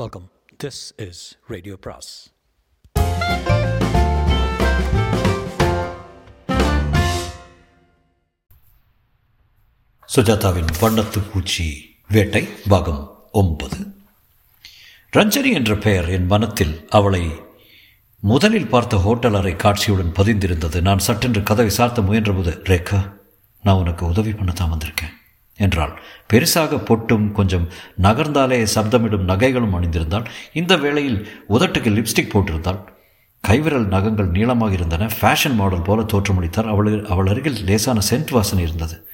Welcome this is radio பிராஸ் சுஜாதாவின் வண்ணத்து பூச்சி வேட்டை பாகம் ஒன்பது. ரஞ்சனி என்ற பெயர் என் மனத்தில் அவளை முதலில் பார்த்த ஹோட்டல் அறை காட்சியுடன் பதிந்திருந்தது. நான் சட்டென்று கதவை சார்த்த முயன்றபோது ரேகா நான் உனக்கு உதவி பண்ண தான் வந்திருக்கேன். என்றாள். பெருசாக பொட்டும் கொஞ்சம் நகர்ந்தாலே சப்தமிடும் நகைகளும் அணிந்திருந்தால் இந்த வேளையில் உதட்டுக்கு லிப்ஸ்டிக் போட்டிருந்தாள். கைவிரல் நகங்கள் நீளமாக இருந்தன. ஃபேஷன் மாடல் போல தோற்றமளித்தார். அவள் அவள் அருகில் லேசான சென்ட் வாசனை இருந்தது.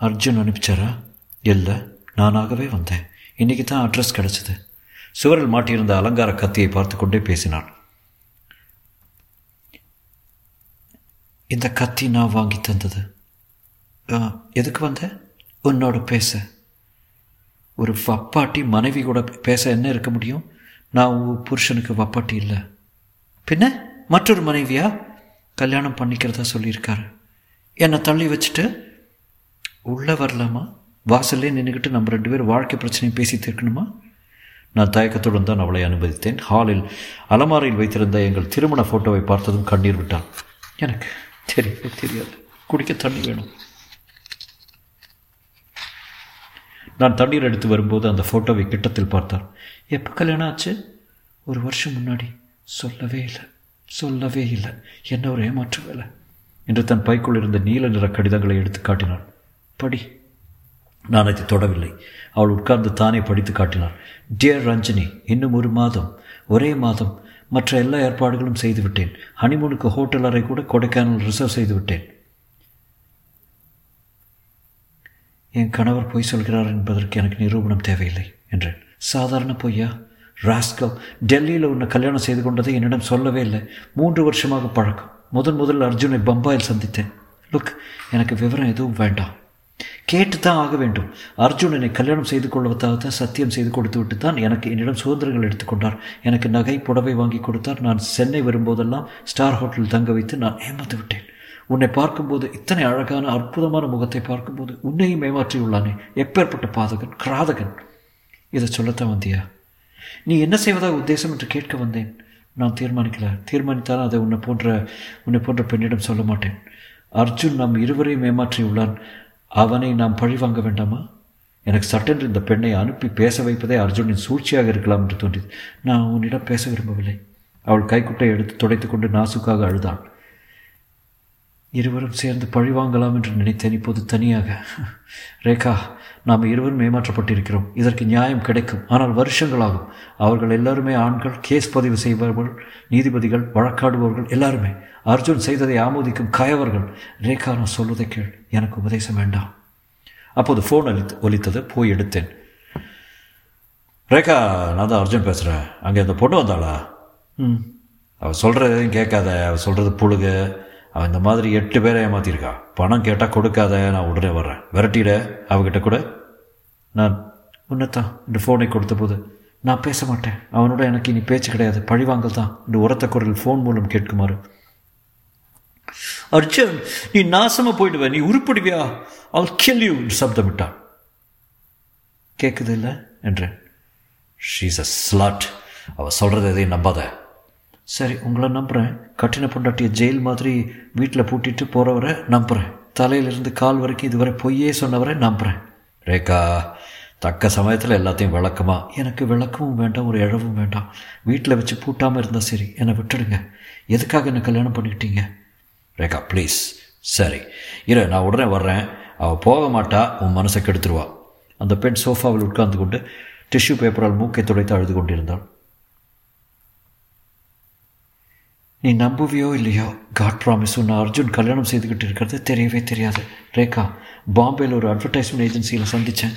அர்ஜுன் அனுப்பிச்சாரா? இல்லை நானாகவே வந்தேன். இன்னைக்கு தான் அட்ரஸ் கிடச்சிது. சுவரில் மாட்டியிருந்த அலங்கார கத்தியை பார்த்து கொண்டே பேசினாள். இந்த கத்தி நான் வாங்கி தந்தது. ஆ, எதுக்கு வந்தேன் உன்னோட பேச. ஒரு வப்பாட்டி மனைவி கூட பேச என்ன இருக்க முடியும்? நான் புருஷனுக்கு வப்பாட்டி இல்லை. பின்ன? மற்றொரு மனைவியா? கல்யாணம் பண்ணிக்கிறதா சொல்லியிருக்காரு. என்னை தள்ளி வச்சுட்டு உள்ளே வரலாமா? வாசல்லே நின்றுக்கிட்டு நம்ம ரெண்டு பேரும் வாழ்க்கை பிரச்சனையும் பேசி தீர்க்கணுமா நான் தயக்கத்துடன் தான் அவளை அனுமதித்தேன். ஹாலில் அலமாரியில் வைத்திருந்த எங்கள் திருமண ஃபோட்டோவை பார்த்ததும் கண்ணீர் விட்டான். எனக்கு தெரியவே தெரியாது. குடிக்க தண்ணி வேணும். நான் தண்ணீர் எடுத்து வரும்போது அந்த ஃபோட்டோவை கிட்டத்தில் பார்த்தார். எப்போ கல்யாணம் ஆச்சு? ஒரு வருஷம் முன்னாடி. சொல்லவே இல்லை. சொல்லவே இல்லை. என்ன ஒரு ஏமாற்று வேலை? என்று தன் பைக்குள் இருந்த நீல நிற கடிதங்களை எடுத்து காட்டினாள். படி. நான் அதை தொடவில்லை. அவள் உட்கார்ந்து தானே படித்து காட்டினாள். டியர் ரஞ்சினி இன்னும் ஒரு மாதம். ஒரே மாதம். மற்ற எல்லா ஏற்பாடுகளும் செய்துவிட்டேன். ஹனிமூனுக்கு ஹோட்டல் அறை கூட கொடைக்கானல் ரிசர்வ் செய்துவிட்டேன் விட்டேன் என் கணவர் பொய் சொல்கிறார் என்பதற்கு எனக்கு நிரூபணம் தேவையில்லை என்றேன். சாதாரண பொய்யா? ராஸ்கல் டெல்லியில் உன்னை கல்யாணம் செய்து கொண்டதை என்னிடம் சொல்லவே இல்லை. மூன்று வருஷமாக பழக்கம். முதன் முதல் அர்ஜுனை பம்பாயில் சந்தித்தேன். லுக் எனக்கு விவரம் எதுவும் வேண்டாம். கேட்டு தான் ஆக வேண்டும். அர்ஜுன் என்னை கல்யாணம் செய்து கொள்வதாக தான் சத்தியம் செய்து கொடுத்து விட்டு தான் எனக்கு என்னிடம் சுதந்திரங்கள் எடுத்துக்கொண்டார் எனக்கு நகை புடவை வாங்கி கொடுத்தார். நான் சென்னை வரும்போதெல்லாம் ஸ்டார் ஹோட்டலில் தங்க வைத்து நான் ஏமாந்து விட்டேன். உன்னை பார்க்கும்போது இத்தனை அழகான அற்புதமான முகத்தை பார்க்கும்போது உன்னையும் ஏமாற்றியுள்ளானே. எப்பேற்பட்ட பாதகன் கிராதகன்? இதை சொல்லத்தான் வந்தியா? நீ என்ன செய்வதாக உத்தேசம் என்று கேட்க வந்தேன். நான் தீர்மானிக்கல. தீர்மானித்தால் அதை உன்னை போன்ற உன்னை போன்ற பெண்ணிடம் சொல்ல மாட்டேன். அர்ஜுன் நம் இருவரையும் ஏமாற்றியுள்ளான். அவனை நாம் பழி வாங்க வேண்டாமா? எனக்கு சட்டென்று இந்த பெண்ணை அனுப்பி பேச வைப்பதே அர்ஜுனின் சூழ்ச்சியாக இருக்கலாம் என்று தோன்றியது. நான் உன்னிடம் பேச விரும்பவில்லை. அவள் கைக்குட்டை எடுத்து துடைத்து கொண்டு நாசுக்காக அழுதாள் இருவரும் சேர்ந்து பழி வாங்கலாம் என்று நினைத்தேன். இப்போது தனியாக. ரேகா நாம் இருவரும் ஏமாற்றப்பட்டிருக்கிறோம். இதற்கு நியாயம் கிடைக்கும். ஆனால் வருஷங்களாகும். அவர்கள் எல்லாருமே ஆண்கள் கேஸ் பதிவு செய்பவர்கள் நீதிபதிகள் வழக்காடுபவர்கள் எல்லாருமே. அர்ஜுன் செய்ததை ஆமோதிக்கும் கயவர்கள். ரேகா நான் சொல்வதை கேள். எனக்கு உபதேசம் வேண்டாம். அப்போது ஃபோன் அளித்து ஒலித்தது. போய் எடுத்தேன். ரேகா நான் தான் அர்ஜுன் பேசுகிறேன் அங்கே அந்த பொண்ணு வந்தாளா? ம். அவள் சொல்கிறதையும் கேட்காத. அவள் சொல்கிறது புழுகு. அவன் இந்த மாதிரி எட்டு பேரை ஏமாத்திருக்கா பணம் கேட்டால் கொடுக்காத நான் உடனே வர்றேன். விரட்டிட அவகிட்ட கூட. நான் உன்னைத்தான் இந்த ஃபோனை கொடுத்த போது நான் பேச மாட்டேன். அவனோட எனக்கு இனி பேச்சு கிடையாது. பழிவாங்கல் தான் இந்த உரத்த குரல் ஃபோன் மூலம் கேட்குமாறு. அர்ஜுன் நீ நாசமாக போயிடுவ. நீ உருப்பிடுவியா? அவள் கில் சப்தமிட்டான். கேட்குது இல்லை? என்றேன். ஷீஸ் அ ஸ்லாட் அவள் சொல்கிறது எதையும் நம்பாத. சரி உங்களை நம்புகிறேன் கட்டின பொண்டாட்டிய ஜெயில் மாதிரி வீட்டில் பூட்டிட்டு போகிறவரை நம்புகிறேன் தலையிலிருந்து கால் வரைக்கும் இதுவரை பொய்யே சொன்னவரை நம்புகிறேன் ரேகா தக்க சமயத்தில் எல்லாத்தையும் விளக்கமா? எனக்கு விளக்கமும் வேண்டாம் ஒரு இழவும் வேண்டாம். வீட்டில் வச்சு பூட்டாமல் இருந்தால் சரி என்னை விட்டுடுங்க. எதுக்காக என்னை கல்யாணம் பண்ணிக்கிட்டீங்க? ரேகா ப்ளீஸ் சரி. இரு நான் உடனே வர்றேன். அவள் போக மாட்டா உன் மனசை கெடுத்துருவா. அந்த பெண் சோஃபாவில் உட்கார்ந்து கொண்டு டிஷ்யூ பேப்பரால் மூக்கை துடைத்து அழுது கொண்டிருந்தாள். நீ நம்புவியோ இல்லையோ? காட் ப்ராமிஸ் உன்னை அர்ஜுன் கல்யாணம் செய்துக்கிட்டு இருக்கிறது தெரியவே தெரியாது. ரேகா பாம்பேயில் ஒரு அட்வர்டைஸ்மெண்ட் ஏஜென்சியில் சந்தித்தேன்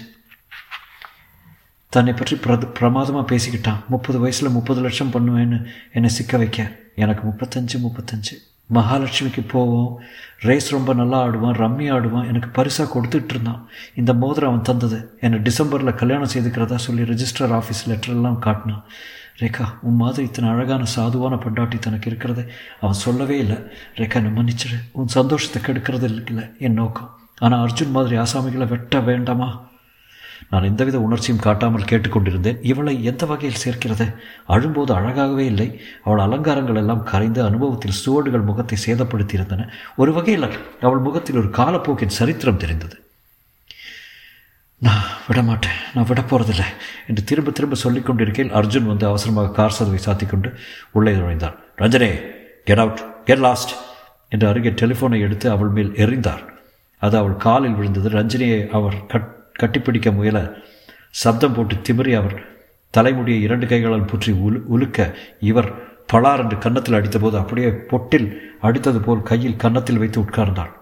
தன்னை பற்றி பிர பிரமாதமாக பேசிக்கிட்டான். முப்பது வயசில் முப்பது லட்சம் பண்ணுவேன்னு என்னை சிக்க வைக்க. எனக்கு முப்பத்தஞ்சு முப்பத்தஞ்சு. மகாலட்சுமிக்கு போவோம். ரேஸ் ரொம்ப நல்லா ஆடுவான் ரம்மி ஆடுவான். எனக்கு பரிசாக கொடுத்துட்டு இருந்தான். இந்த மோதிரம் அவன் தந்தது. என்னை டிசம்பரில் கல்யாணம் செய்துக்கிறதா சொல்லி ரெஜிஸ்டர் ஆஃபீஸ் லெட்டரெல்லாம் காட்டினான். ரேகா உன் மாதிரி இத்தனை அழகான சாதுவான பெண்டாட்டி தனக்கு இருக்கிறத. அவன் சொல்லவே இல்லை. ரேகா என்னை மன்னிச்சிடு. உன் சந்தோஷத்தை கெடுக்கிறது இல்லை என் நோக்கம். ஆனால் அர்ஜுன் மாதிரி ஆசாமிகளை வெட்ட வேண்டாமா? நான் எந்தவித உணர்ச்சியும் காட்டாமல் கேட்டுக்கொண்டிருந்தேன். இவளை எந்த வகையில் சேர்க்கிறது? அழும்போது அழகாகவே இல்லை. அவள் அலங்காரங்கள் எல்லாம் கரைந்து அனுபவத்தில் சுவடுகள் முகத்தை சேதப்படுத்தியிருந்தன. ஒரு வகையில் அவள் முகத்தில் ஒரு காலப்போக்கின் சரித்திரம் தெரிந்தது. நான் விடமாட்டேன். நான் விட போகிறதில்ல என்று திரும்ப திரும்ப சொல்லிக் கொண்டிருக்கையில் அர்ஜுன் வந்து அவசரமாக கார் சதவை சாத்திக்கொண்டு உள்ளே நுழைந்தார் ரஞ்சனே கெட் அவுட் கெட் லாஸ்ட் என்று அருகே டெலிஃபோனை எடுத்து அவள் மேல் எறிந்தார் அது அவள் காலில் விழுந்தது. ரஞ்சினியை அவர் கட் கட்டிப்பிடிக்க முயல சப்தம் போட்டு திமிரி அவர் தலைமுடியை இரண்டு கைகளால் புற்றி உலு உலுக்க இவர் பலார் என்று கன்னத்தில் அடித்தபோது அப்படியே பொட்டில் அடித்தது போல் கையில் கன்னத்தில் வைத்து உட்கார்ந்தாள்.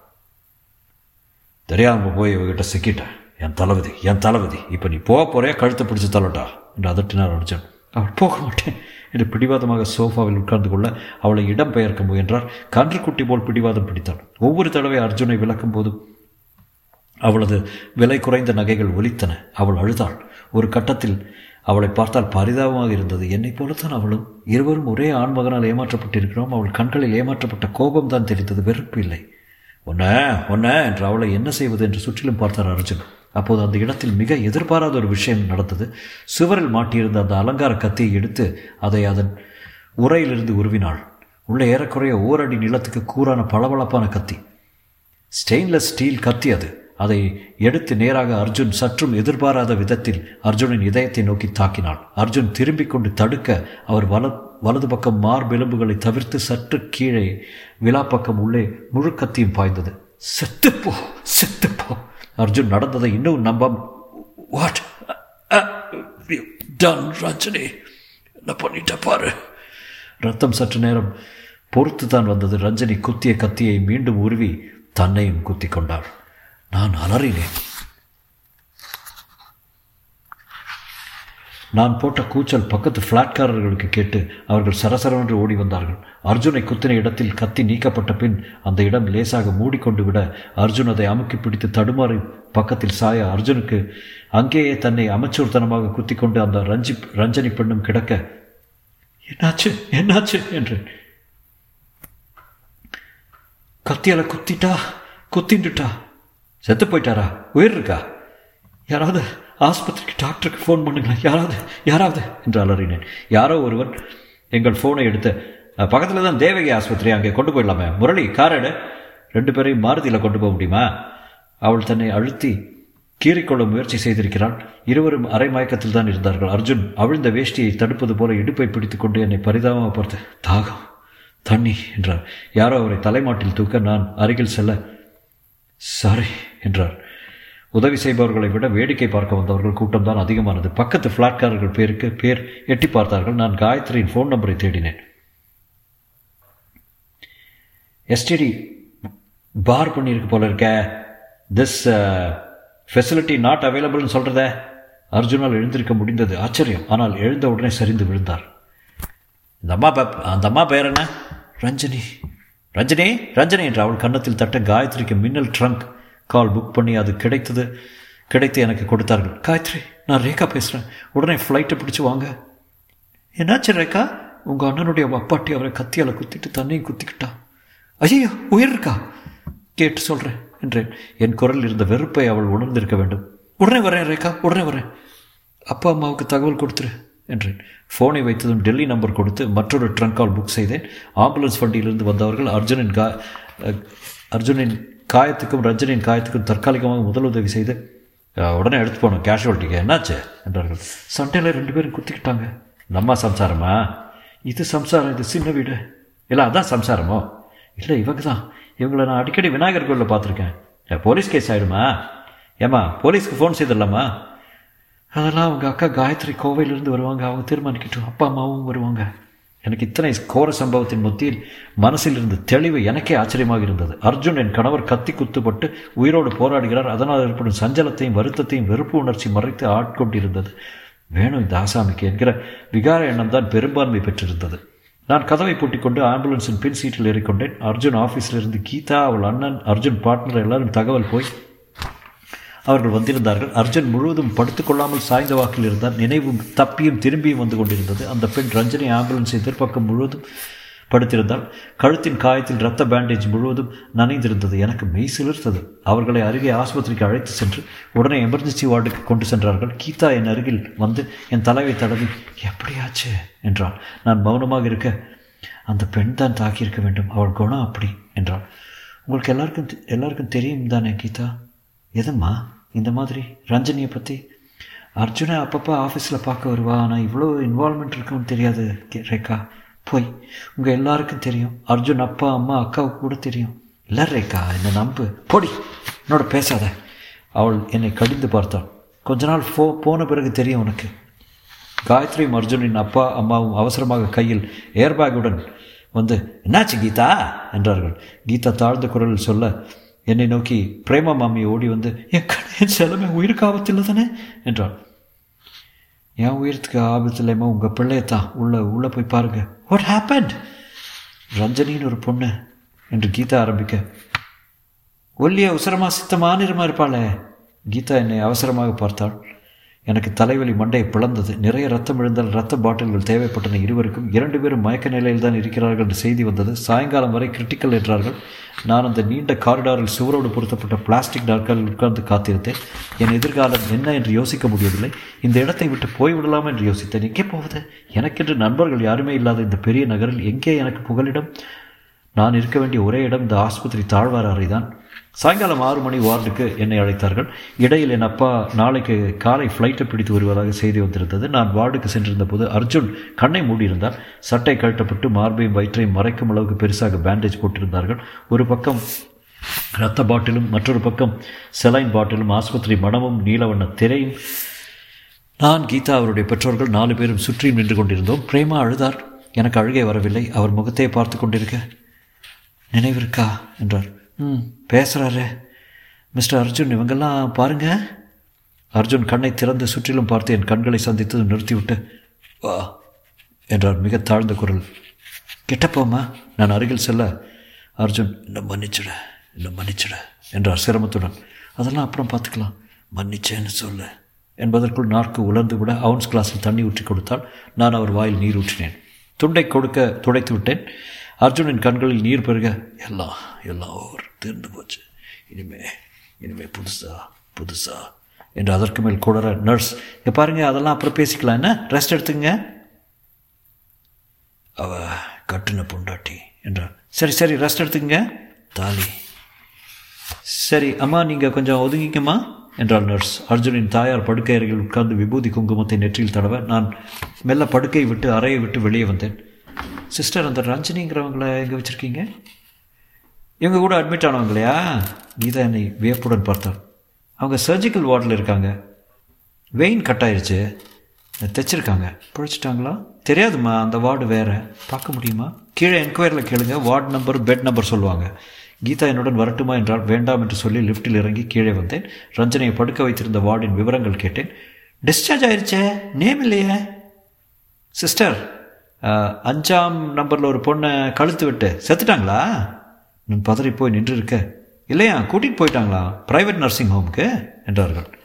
தெரியாமல் போய் இவகிட்ட சிக்கிட்டேன். என் தளபதி என் தளபதி இப்போ நீ போக போறே கழுத்தை பிடிச்சி தள்ளட்டா என்று அதட்டினார் அர்ஜுன் அவள் போக மாட்டேன் என்று பிடிவாதமாக சோஃபாவில் உட்கார்ந்து கொள்ள அவளை இடம் பெயர்க்க முயன்றார். கன்றுக்குட்டி போல் பிடிவாதம் பிடித்தாள் ஒவ்வொரு தடவை அர்ஜுனை விளக்கும் போதும் அவளது விலை குறைந்த நகைகள் ஒலித்தன. அவள் அழுதாள். ஒரு கட்டத்தில் அவளை பார்த்தால் பரிதாபமாக இருந்தது. என்னை போலத்தான் அவளும். இருவரும் ஒரே ஆண்மகனால் ஏமாற்றப்பட்டிருக்கிறோம். அவள் கண்களில் ஏமாற்றப்பட்ட கோபம் தான் தெரிந்தது வெறுப்பு இல்லை. ஒன்ன ஒன்ன என்று அவளை என்ன செய்வது என்று சுற்றிலும் பார்த்தார் அர்ஜுன். அப்போது அந்த இடத்தில் மிக எதிர்பாராத ஒரு விஷயம் நடந்தது. சுவரில் மாட்டியிருந்த அந்த அலங்கார கத்தியை எடுத்து அதை அதன் உரையிலிருந்து உருவினாள். உள்ளே ஏறக்குறைய ஓரடி நிலத்துக்கு கூறான பளபளப்பான கத்தி. ஸ்டெயின்லெஸ் ஸ்டீல் கத்தி அது. அதை எடுத்து நேராக அர்ஜுன் சற்றும் எதிர்பாராத விதத்தில் அர்ஜுனின் இதயத்தை நோக்கி தாக்கினாள். அர்ஜுன் திரும்பிக் கொண்டு தடுக்க அவர் வல வலது பக்கம் மார்பெலும்புகளை தவிர்த்து சற்று கீழே விழா பக்கம் உள்ளே முழு கத்தியும் பாய்ந்தது. செத்துப்போ செத்துப்போ அர்ஜுன் நடந்ததை இன்னும் நம்ப வாட் டன் ரஞ்சனி. என்ன பண்ணிட்ட பாரு. ரத்தம் சற்று நேரம் பொறுத்து தான் வந்தது. ரஞ்சனி குத்திய கத்தியை மீண்டும் உருவி தன்னையும் குத்தி கொண்டாள் நான் அலறினேன். நான் போட்ட கூச்சல் பக்கத்து ஃப்ளாட்காரர்களுக்கு கேட்டு அவர்கள் சரசரவென்று ஓடி வந்தார்கள். அர்ஜுனை குத்தின இடத்தில் கத்தி நீக்கப்பட்ட பின் அந்த இடம் லேசாக மூடிக்கொண்டு விட அர்ஜுன் அதை அமுக்கி பிடித்து தடுமாறி பக்கத்தில் சாய அர்ஜுனுக்கு அங்கேயே தன்னை அமைச்சூர்த்தனமாக குத்தி கொண்டு அந்த ரஞ்சி ரஞ்சனி பெண்ணும் கிடக்க என்னாச்சு? என்னாச்சு? என்று. கத்தியால குத்திட்டா குத்தின்ட்டுட்டா செத்து போயிட்டாரா? உயிர் இருக்கா? யாராவது ஆஸ்பத்திரிக்கு டாக்டருக்கு ஃபோன் பண்ணுங்களேன். யாராவது யாராவது? என்று அலறினேன். யாரோ ஒருவன் எங்கள் ஃபோனை எடுத்து பக்கத்தில் தான் தேவகி ஆஸ்பத்திரி அங்கே கொண்டு போயிடலாமே. முரளி கார் ரெண்டு பேரையும் மாருதியில் கொண்டு போக முடியுமா? அவள் தன்னை அழுத்தி கீறிக்கொள்ள முயற்சி செய்திருக்கிறாள். இருவரும் அரை மயக்கத்தில் தான் இருந்தார்கள். அர்ஜுன் அவிழ்ந்த வேஷ்டியை தடுப்பது போல இடுப்பை பிடித்து கொண்டு என்னை பரிதாபமாக பார்த்து தாகம் தண்ணி என்றார். யாரோ அவரை தலைமாட்டில் தூக்க நான் அருகில் செல்ல சாரி என்றார். உதவி செய்பவர்களை விட வேடிக்கை பார்க்க வந்தவர்கள் கூட்டம் தான் அதிகமானது. பக்கத்து ஃப்ளாட்காரர்கள் பேருக்கு பேர் எட்டி பார்த்தார்கள். நான் காயத்ரியின் ஃபோன் நம்பரை தேடினேன். எஸ்டிடி பார் பண்ணியிருக்கு போல இருக்க. திஸ் ஃபெசிலிட்டி நாட் அவைலபிள்னு சொல்கிறத அர்ஜுனால் எழுந்திருக்க முடிந்தது. ஆச்சரியம். ஆனால் எழுந்த உடனே சரிந்து விழுந்தார். இந்த அம்மா அந்த அம்மா பேர் என்ன? ரஞ்சனி. ரஞ்சனி? ரஞ்சனி என்று அவள் கன்னத்தில் தட்ட காயத்ரிக்கு மின்னல் ட்ரங்க் கால் புக் பண்ணி அது கிடைத்தது கிடைத்து எனக்கு கொடுத்தார்கள். காயத்ரி நான் ரேகா பேசுகிறேன் உடனே ஃப்ளைட்டை பிடிச்சி வாங்க. என்னாச்சு ரேகா? உங்கள் அண்ணனுடைய அப்பாட்டி அவரை கத்தியால் குத்திட்டு தண்ணியும் குத்திக்கிட்டா? ஐயோ உயிர் இருக்கா? கேட்டு சொல்கிறேன் என்றேன். என் குரல் இருந்த வெறுப்பை அவள் உணர்ந்திருக்க வேண்டும். உடனே வரேன் ரேகா உடனே வரேன். அப்பா அம்மாவுக்கு தகவல் கொடுத்துரு என்றேன். ஃபோனை வைத்ததும் டெல்லி நம்பர் கொடுத்து மற்றொரு ட்ரங்க் கால் புக் செய்தேன். ஆம்புலன்ஸ் வண்டியிலிருந்து வந்தவர்கள் அர்ஜுனின் கா அர்ஜுனின் காயத்துக்கும் ரஞ்சனின் காயத்துக்கும் தற்காலிகமாக முதலுதவி செய்து உடனே எடுத்து போனோம் கேஷுவாலிட்டிக்கு என்னாச்சு? என்றார்கள். சண்டையில் ரெண்டு பேரும் குத்திக்கிட்டாங்க. நம்ம சம்சாரமா? இது சம்சாரம் இது சின்ன வீடு. இல்லை அதான் சம்சாரமோ? இல்லை இவங்க தான் இவங்களை நான் அடிக்கடி விநாயகர் கோயிலில் பார்த்துருக்கேன். போலீஸ் கேஸ் ஆகிடுமா ஏம்மா போலீஸ்க்கு ஃபோன் செய்திடலாமா? அதெல்லாம் அவங்க அக்கா காயத்ரி கோவையிலேருந்து வருவாங்க. அவங்க தீர்மானிக்கட்டும். அப்பா அம்மாவும் வருவாங்க. எனக்கு இத்தனை கோர சம்பவத்தின் மத்தியில் மனசில் இருந்த தெளிவு எனக்கே ஆச்சரியமாக இருந்தது அர்ஜுன் என் கணவர் கத்தி குத்துப்பட்டு உயிரோடு போராடுகிறார். அதனால் ஏற்படும் சஞ்சலத்தையும் வருத்தத்தையும் வெறுப்பு உணர்ச்சி மறைத்து ஆட்கொண்டிருந்தது. வேணும் இந்த ஆசாமிக்கு என்கிற விகார எண்ணம் தான் பெரும்பான்மை பெற்றிருந்தது. நான் கதவை பூட்டிக்கொண்டு ஆம்புலன்ஸின் பின் சீட்டில் ஏறிக்கொண்டேன். அர்ஜுன் ஆஃபீஸில் இருந்து கீதா அவள் அண்ணன் அர்ஜுன் பார்ட்னர் எல்லாரும் தகவல் போய் அவர்கள் வந்திருந்தார்கள். அர்ஜுன் முழுவதும் படுத்துக்கொள்ளாமல் சாய்ந்த வாக்கில் இருந்தார் நினைவும் தப்பியும் திரும்பியும் வந்து கொண்டிருந்தது. அந்த பெண் ரஞ்சனி ஆம்புலன்ஸ் எதிர்ப்பக்கம் முழுவதும் படுத்திருந்தால் கழுத்தின் காயத்தில் ரத்த பேண்டேஜ் முழுவதும் நனைந்திருந்தது. எனக்கு மெய் சிலிர்த்தது. அவர்களை அருகே ஆஸ்பத்திரிக்கு அழைத்து சென்று உடனே எமர்ஜென்சி வார்டுக்கு கொண்டு சென்றார்கள். கீதா என் அருகில் வந்து என் தலைவை தடவி எப்படியாச்சு? என்றாள். நான் மௌனமாக இருக்க அந்த பெண் தான் தாக்கியிருக்க வேண்டும். அவள் குணம் அப்படி என்றாள். உங்களுக்கு எல்லாருக்கும் தெ- எல்லாருக்கும் தெரியும் தானே கீதா? எதும்மா? இந்த மாதிரி ரஞ்சனியை பற்றி அர்ஜுனை அப்பப்போ ஆஃபீஸில் பார்க்க வருவா. ஆனால் இவ்வளோ இன்வால்மெண்ட் இருக்குன்னு தெரியாது கே- ரேகா. போய் உங்கள் எல்லாருக்கும் தெரியும். அர்ஜுன் அப்பா அம்மா அக்காவுக்கு கூட தெரியும். இல்லை ரேகா என்னை நம்பு? பொடி என்னோட பேசாத. அவள் என்னை கடிந்து பார்த்தாள். கொஞ்ச நாள் போ போன பிறகு தெரியும் உனக்கு. காயத்ரியும் அர்ஜுனின் அப்பா அம்மாவும் அவசரமாக கையில் ஏர்பேக்குடன் வந்து என்னாச்சு கீதா? என்றார்கள். கீதா தாழ்ந்த குரலில் சொல்ல என்னை நோக்கி பிரேமா மாமி ஓடி வந்து என் கண் செலமே உயிருக்கு ஆபத்தில் தானே? என்றாள். என் உயிரத்துக்கு ஆபத்து இல்லையம்மா உங்கள் பிள்ளையத்தான் உள்ள உள்ளே போய் பாருங்க. வாட் ஹேப்பன் ரஞ்சனின்னு ஒரு பொண்ணு என்று கீதா ஆரம்பிக்க. ஒல்லிய உசரமா சித்தமான இருமா இருப்பாளே? கீதா என்னை அவசரமாக பார்த்தாள். எனக்கு தலைவலி மண்டை பிளந்தது. நிறைய ரத்தம் விழுந்தால் ரத்த பாட்டில்கள் தேவைப்பட்டன இருவருக்கும் இரண்டு பேரும் மயக்க நிலையில் தான் இருக்கிறார்கள் என்று செய்தி வந்தது. சாயங்காலம் வரை கிரிட்டிக்கல் என்றார்கள் நான் அந்த நீண்ட காரிடாரில் சுவரோடு பொருத்தப்பட்ட பிளாஸ்டிக் நாற்காலில் உட்கார்ந்து காத்திருந்தேன். என் எதிர்காலம் என்ன என்று யோசிக்க முடியவில்லை. இந்த இடத்தை விட்டு போய்விடலாம் என்று யோசித்தேன். எங்கே போவது? எனக்கென்று நண்பர்கள் யாருமே இல்லாத இந்த பெரிய நகரில் எங்கே எனக்கு புகலிடம்? நான் இருக்க வேண்டிய ஒரே இடம் இந்த ஆஸ்பத்திரி தாழ்வார அறைதான். சாயங்காலம் ஆறு மணி வார்டுக்கு என்னை அழைத்தார்கள். இடையில் என் அப்பா நாளைக்கு காலை ஃப்ளைட்டை பிடித்து வருவதாக செய்தி வந்திருந்தது. நான் வார்டுக்கு சென்றிருந்த போது அர்ஜுன் கண்ணை மூடியிருந்தார். சட்டை கழட்டப்பட்டு மார்பையும் வயிற்றையும் மறைக்கும் அளவுக்கு பெருசாக பேண்டேஜ் போட்டிருந்தார்கள். ஒரு பக்கம் இரத்த பாட்டிலும் மற்றொரு பக்கம் செலைன் பாட்டிலும் ஆஸ்பத்திரி மனமும் நீலவண்ண திரையும். நான் கீதா அவருடைய பெற்றோர்கள் நாலு பேரும் சுற்றியும் நின்று கொண்டிருந்தோம். பிரேமா அழுதார். எனக்கு அழுகை வரவில்லை. அவர் முகத்தை பார்த்து கொண்டிருக்க நினைவிருக்கா? என்றார். பேசுகிறாரு மிஸ்டர் அர்ஜுன் இவங்கெல்லாம் பாருங்க. அர்ஜுன் கண்ணை திறந்து சுற்றிலும் பார்த்து என் கண்களை சந்தித்து நிறுத்திவிட்டு வா என்றார் மிக தாழ்ந்த குரல். கிட்டப்போம்மா நான் அருகில் செல்ல. அர்ஜுன் இன்னும் மன்னிச்சிட இன்னும் மன்னிச்சிட என்றார் சிரமத்துடன். அதெல்லாம் அப்புறம் பார்த்துக்கலாம். மன்னிச்சேன்னு சொல்லு என்பதற்குள் நாக்கு உலர்ந்து விட அவுன்ஸ் கிளாஸில் தண்ணி ஊற்றி கொடுத்தால் நான் அவர் வாயில் நீர் ஊற்றினேன். துண்டை கொடுக்க துடைத்து விட்டேன். அர்ஜுனின் கண்களில் நீர் பெருக எல்லாம் எல்லாம் ஓவர் தீர்ந்து போச்சு. இனிமே இனிமே புதுசா புதுசா. என்று அதற்கு மேல் கூடற நர்ஸ் இங்கே பாருங்க அதெல்லாம் அப்புறம் பேசிக்கலாம். என்ன? ரெஸ்ட் எடுத்துங்க அவ கட்டுன பொண்டாட்டி. என்றார் சரி சரி ரெஸ்ட் எடுத்துங்க தாலி. சரி அம்மா நீங்கள் கொஞ்சம் ஒதுங்கிக்கம்மா. என்றாள் நர்ஸ். அர்ஜுனின் தாயார் படுக்கை அருகில் உட்கார்ந்து விபூதி குங்குமத்தை நெற்றியில் தடவ நான் மெல்ல படுக்கையை விட்டு அறையை விட்டு வெளியே வந்தேன். சிஸ்டர் அந்த ரஞ்சினிங்கிறவங்கள எங்கே வச்சுருக்கீங்க? இவங்க கூட அட்மிட் ஆனவங்களையா? கீதா என்னை வியப்புடன் பார்த்தாள். அவங்க சர்ஜிக்கல் வார்டில் இருக்காங்க. வெயின் கட் ஆயிடுச்சு தைச்சிருக்காங்க. பிழைச்சிட்டாங்களா? தெரியாதும்மா அந்த வார்டு வேறு. பார்க்க முடியுமா? கீழே என்கொயரியில் கேளுங்க. வார்டு நம்பர் பெட் நம்பர் சொல்லுவாங்க. கீதா என்னுடன் வரட்டுமா என்றால் வேண்டாம் என்று சொல்லி லிஃப்ட்டில் இறங்கி கீழே வந்தேன். ரஞ்சனையை படுக்க வைத்திருந்த வார்டின் விவரங்கள் கேட்டேன். டிஸ்சார்ஜ் ஆயிடுச்சே நேம் இல்லையே? சிஸ்டர் அஞ்சாம் நம்பரில் ஒரு பொண்ணை கழுத்து விட்டு செத்துட்டாங்களா? நான் பதறி போய் நின்று இருக்க இல்லையா? கூட்டிகிட்டு போயிட்டாங்களா? ப்ரைவேட் நர்சிங் ஹோமுக்கு என்றார்கள்.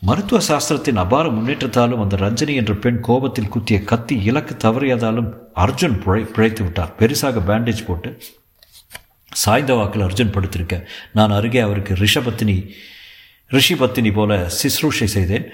மருத்துவ சாஸ்திரத்தின் அபார முன்னேற்றத்தாலும் அந்த ரஞ்சனி என்ற பெண் கோபத்தில் குத்திய கத்தி இலக்கு தவறியதாலும் அர்ஜுன் பிழை பிழைத்து விட்டார். பெருசாக பேண்டேஜ் போட்டு சாய்ந்த வாக்கில் அர்ஜுன் படுத்திருக்க. நான் அருகே அவருக்கு ரிஷபத்தினி ரிஷிபத்தினி போல சிஸ்ரூஷை செய்தேன்.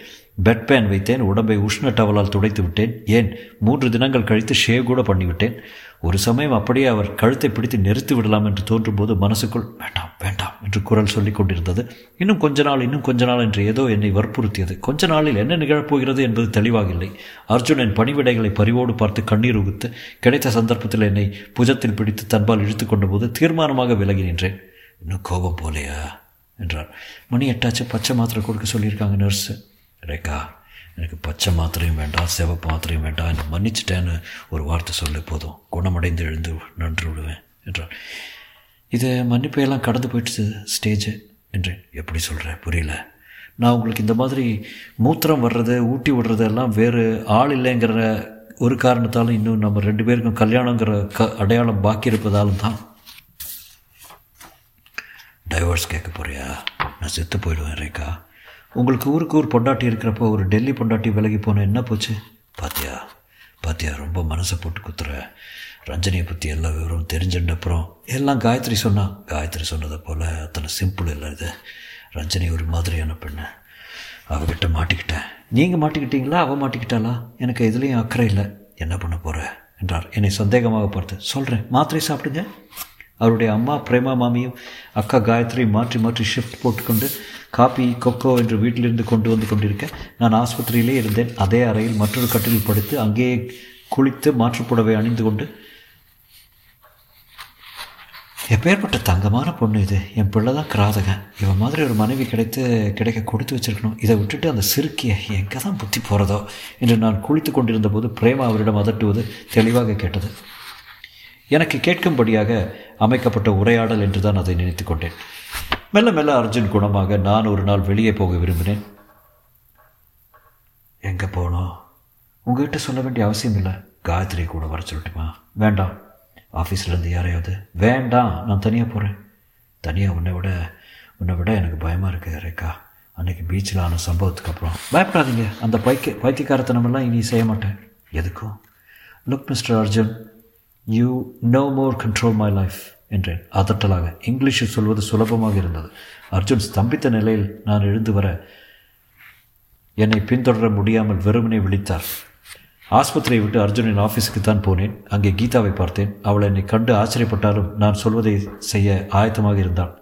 பெட் பேன் வைத்தேன் உடம்பை உஷ்ண டவலால் துடைத்து விட்டேன். ஏன்? மூன்று தினங்கள் கழித்து ஷேவ் கூட பண்ணிவிட்டேன். ஒரு சமயம் அப்படியே அவர் கழுத்தை பிடித்து நெருத்து விடலாம் என்று தோன்றும்போது மனசுக்குள் வேண்டாம் வேண்டாம் என்று குரல் சொல்லிக் கொண்டிருந்தது. இன்னும் கொஞ்ச நாள் இன்னும் கொஞ்ச நாள் என்று ஏதோ என்னை வற்புறுத்தியது. கொஞ்ச நாளில் என்ன நிகழப்போகிறது என்பது தெளிவாக இல்லை அர்ஜுனன் பணிவிடைகளை பரிவோடு பார்த்து கண்ணீர் உகுத்து கிடைத்த சந்தர்ப்பத்தில் என்னை புஜத்தில் பிடித்து தன்பால் இழுத்து கொண்டபோது தீர்மானமாக விலகி நின்றேன். இன்னும் கோபம் போலையா? என்றார். மணி எட்டாச்சு பச்சை மாத்திரை கொடுக்க சொல்லியிருக்காங்க நர்ஸு. ரேகா எனக்கு பச்சை மாத்திரையும் வேண்டாம் சிவப்பு மாத்திரையும் வேண்டாம் என்னை மன்னிச்சிட்டேன்னு ஒரு வார்த்தை சொல்லு போதும். குணமடைந்து எழுந்து நன்று விடுவேன் என்றார் இது மன்னிப்பையெல்லாம் கடந்து போயிடுச்சு ஸ்டேஜு என்றேன் எப்படி சொல்கிறேன் புரியல. நான் உங்களுக்கு இந்த மாதிரி மூத்திரம் வர்றது ஊட்டி விடுறது எல்லாம் வேறு ஆள் இல்லைங்கிற ஒரு காரணத்தாலும் இன்னும் நம்ம ரெண்டு பேருக்கும் கல்யாணங்கிற க அடையாளம் பாக்கி இருப்பதாலும் தான். டைவர்ஸ் கேட்க போறியா? நான் செத்து போயிடுவேன் ரேகா. உங்களுக்கு ஊருக்கு ஊர் பொண்டாட்டி இருக்கிறப்போ ஒரு டெல்லி பொண்டாட்டி விலகி போன என்ன போச்சு? பாத்தியா பாத்தியா ரொம்ப மனசை போட்டு குத்துற. ரஞ்சனியை பற்றி எல்லா விவரமும் தெரிஞ்சுட்டு அப்புறம் எல்லாம் காயத்ரி சொன்னான் காயத்ரி சொன்னதை போல் அத்தனை சிம்பிள் இல்லை இது. ரஞ்சனி ஒரு மாதிரியான பெண்ணு. அவகிட்ட மாட்டிக்கிட்டேன். நீங்கள் மாட்டிக்கிட்டீங்களா? அவள் மாட்டிக்கிட்டாளா? எனக்கு எதுலேயும் அக்கறை இல்லை. என்ன பண்ண போகிற என்றார். என்னை சந்தேகமாக பார்த்து சொல்கிறேன் மாத்திரை சாப்பிடுங்க. அவருடைய அம்மா பிரேமா மாமியும் அக்கா காயத்ரி மாற்றி மாற்றி ஷிஃப்ட் போட்டுக்கொண்டு காபி கொக்கோ என்று வீட்டிலிருந்து கொண்டு வந்து கொண்டிருக்க நான் ஆஸ்பத்திரியிலே இருந்தேன். அதே அறையில் மற்றொரு கட்டிலில் படுத்து அங்கேயே குளித்து மாற்றுப்புடவை அணிந்து கொண்டு எப்பேற்பட்ட தங்கமான பொண்ணு இது. என் பிள்ளை தான் கிராதகன் இவன் மாதிரி ஒரு மனைவி கிடைத்து கிடைக்க கொடுத்து வச்சிருக்கணும். இதை விட்டுட்டு அந்த சிறுக்கியை எங்கே தான் புத்தி போகிறதோ என்று நான் குளித்து கொண்டிருந்த போது பிரேமா அவரிடம் அதட்டுவது தெளிவாக கேட்டது. எனக்கு கேட்கும்படியாக அமைக்கப்பட்ட உரையாடல் என்று தான் அதை நினைத்து கொண்டேன். மெல்ல மெல்ல அர்ஜுன் குணமாக நான் ஒரு நாள் வெளியே போக விரும்பினேன். எங்கே போனோம் உங்ககிட்ட சொல்ல வேண்டிய அவசியம் இல்லை. காயத்ரி கூட வர சொல்லட்டுமா? வேண்டாம். ஆஃபீஸ்லேருந்து யாரையாவது. வேண்டாம். நான் தனியாக போகிறேன் தனியாக உன்னை விட உன்னை விட எனக்கு பயமாக இருக்குது ரேக்கா அன்றைக்கி பீச்சில் ஆன சம்பவத்துக்கு அப்புறம். பயப்படாதீங்க. அந்த பைக்க பைத்தியக்காரத்தனமெல்லாம் இனி செய்ய மாட்டேன். எதுக்கும்? Look mister Arjun you no more control my life என்றேன். அதட்டலாக. இங்கிலீஷில் சொல்வது சுலபமாக இருந்தது. அர்ஜுன் ஸ்தம்பித்த நிலையில் நான் எழுந்து வர என்னை பின்தொடர முடியாமல் வெறுமனே விழித்தார். ஆஸ்பத்திரியை விட்டு அர்ஜுனின் ஆஃபீஸுக்கு தான் போனேன். அங்கே கீதாவை பார்த்தேன். அவள் என்னை கண்டு ஆச்சரியப்பட்டாலும் நான் சொல்வதை செய்ய ஆயத்தமாக இருந்தாள்.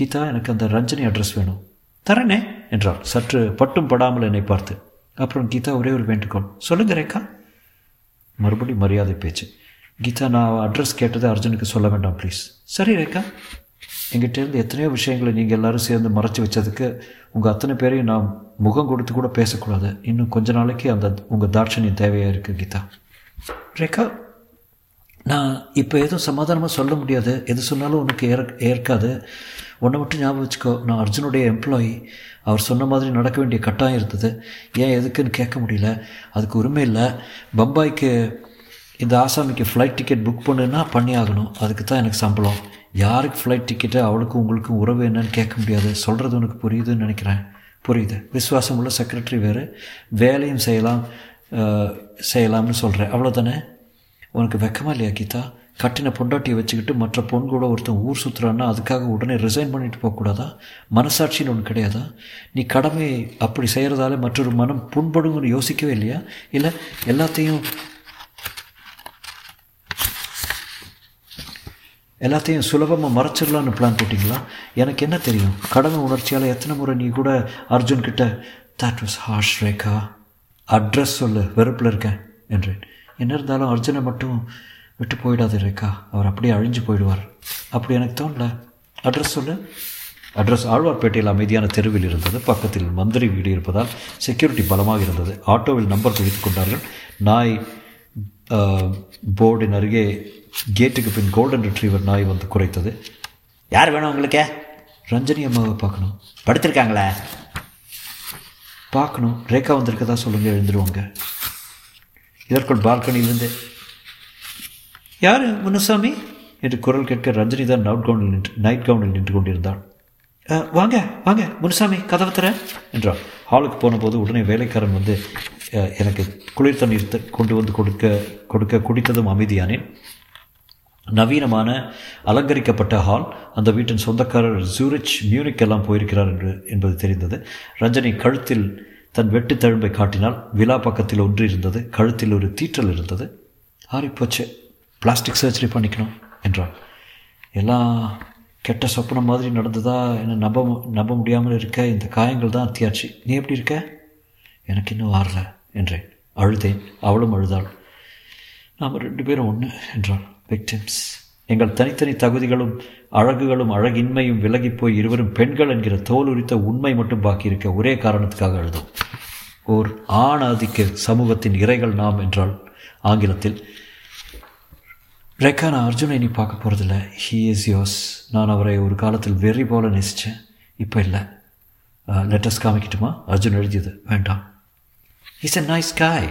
கீதா எனக்கு அந்த ரஞ்சனி அட்ரஸ் வேணும். தரேனே என்றாள். சற்று பட்டும் படாமல் என்னை பார்த்து. அப்புறம் கீதா ஒரே ஒரு வேண்டுகோள். சொல்லுங்க ரேகா. மறுபடி மரியாதை பேச்சு. கீதா நான் அட்ரஸ் கேட்டதை அர்ஜுனுக்கு சொல்ல வேண்டாம் ப்ளீஸ் சரி ரேக்கா எங்கிட்டேருந்து எத்தனையோ விஷயங்களை நீங்கள் எல்லோரும் சேர்ந்து மறைச்சி வச்சதுக்கு உங்கள் அத்தனை பேரையும் நான் முகம் கொடுத்து கூட பேசக்கூடாது. இன்னும் கொஞ்ச நாளைக்கு அந்த உங்கள் தாட்சணியம் தேவையாக இருக்குது கீதா. ரேகா நான் இப்போ எதுவும் சமாதானமாக சொல்ல முடியாது. எது சொன்னாலும் உனக்கு ஏற ஏற்காது. உன்னை மட்டும் ஞாபகம் வச்சுக்கோ நான் அர்ஜுனுடைய எம்ப்ளாயி அவர் சொன்ன மாதிரி நடக்க வேண்டிய கட்டாயம் இருந்தது. ஏன் எதுக்குன்னு கேட்க முடியல. அதுக்கு உரிமை இல்லை. பம்பாய்க்கு இந்த ஆசாமிக்கு ஃப்ளைட் டிக்கெட் புக் பண்ணுன்னா பண்ணி ஆகணும் அதுக்கு தான் எனக்கு சம்பளம். யாருக்கு ஃப்ளைட் டிக்கெட்டு அவளுக்கும் உங்களுக்கும் உறவு என்னன்னு கேட்க முடியாது. சொல்கிறது உனக்கு புரியுதுன்னு நினைக்கிறேன். புரியுது. விசுவாசம் உள்ள செக்ரட்டரி வேறு. வேலையும் செய்யலாம். செய்யலாம்னு சொல்கிறேன் அவ்வளோதானே உனக்கு வெக்கமா இல்லையா கீதா? கட்டின பொண்டாட்டியை வச்சுக்கிட்டு மற்ற பொண்ணு கூட ஒருத்தன் ஊர் சுற்றுறான்னா அதுக்காக உடனே ரிசைன் பண்ணிட்டு போகக்கூடாதா மனசாட்சின்னு ஒன்று கிடையாதா? நீ கடமை அப்படி செய்கிறதால மற்றொரு மனம் புண்படுங்கன்னு யோசிக்கவே இல்லையா? இல்லை எல்லாத்தையும் எல்லாத்தையும் சுலபமாக மறைச்சிடலான்னு பிளான் போட்டிங்களா? எனக்கு என்ன தெரியும்? கடமை உணர்ச்சியால் எத்தனை முறை நீ கூட அர்ஜுன் கிட்ட that was harsh Rekha address சொல்லு வெறுப்பில் இருக்கேன் என்றேன். என்ன இருந்தாலும் அர்ஜுனை மட்டும் விட்டு போயிடாது ரேகா அவர் அப்படியே அழிஞ்சு போயிடுவார். அப்படி எனக்கு தோணல. அட்ரஸ் சொல்லு. அட்ரஸ் ஆழ்வார்பேட்டையில் அமைதியான தெருவில் இருந்தது. பக்கத்தில் மந்திரி வீடு இருப்பதால் செக்யூரிட்டி பலமாக இருந்தது. ஆட்டோவில் நம்பர் பிடித்து கொண்டார்கள். நாய் போர்டின் அருகே கேட்டுக்கு பின் கோல்டன் ரிட்ரீவர் நாய் வந்து குறைத்தது யார் வேணும் உங்களுக்கு? ரஞ்சனி அம்மாவை பார்க்கணும். படுத்திருக்காங்களே? பார்க்கணும். ரேகா வந்திருக்கதா சொல்லுங்கள் எழுந்துருவாங்க. இதற்குள் பால்கனியிலிருந்து யார் முனுசாமி? என்று குரல் கேட்க ரஞ்சனி தான் நவுட் கவுனில் நின்று நைட் கவுனில் நின்று கொண்டிருந்தாள் வாங்க வாங்க முனுசாமி கதவை தர என்றாள் ஹாலுக்கு போனபோது உடனே வேலைக்காரன் வந்து எனக்கு குளிர் தண்ணீர் கொண்டு வந்து கொடுக்க கொடுக்க குடித்ததும் அமைதியானேன். நவீனமான அலங்கரிக்கப்பட்ட ஹால். அந்த வீட்டின் சொந்தக்காரர் ஜூரிச் மியூனிக் எல்லாம் போயிருக்கிறார் என்று என்பது தெரிந்தது. ரஞ்சனி கழுத்தில் தன் வெட்டு தழும்பை காட்டினால் விழா பக்கத்தில் ஒன்று இருந்தது. கழுத்தில் ஒரு தீற்றல் இருந்தது. ஆறிப்போச்சு. பிளாஸ்டிக் சர்ஜரி பண்ணிக்கணும் என்றாள் எல்லாம் கெட்ட சொப்பனம் மாதிரி நடந்ததா? என்ன நம்ப நம்ப முடியாமல் இருக்க? இந்த காயங்கள் தான் அத்தியாச்சு. நீ எப்படி இருக்க? எனக்கு இன்னும் ஆறல என்றேன். அழுதேன். அவளும் அழுதாள். நாம் ரெண்டு பேரும் ஒன்று என்றாள் விக்டிம்ஸ் எங்கள் தனித்தனி தகுதிகளும் அழகுகளும் அழகின்மையும் விலகி போய் இருவரும் பெண்கள் என்கிற தோல் உரித்த உண்மை மட்டும் பாக்கியிருக்க ஒரே காரணத்துக்காக அழுதோம் ஓர் ஆணாதிக்க சமூகத்தின் இறைகள் நாம் என்றால் ஆங்கிலத்தில் ரேக்கா நான் அர்ஜுனை நீ பார்க்க போகிறதில்ல ஹீ இஸ் யோஸ் நான் அவரை ஒரு காலத்தில் வெறி போல நேசித்தேன் இப்போ இல்லை. லெட்டர்ஸ் காமிக்கட்டுமா? அர்ஜுன் எழுதியது. வேண்டாம். இஸ் எ நைஸ் காய்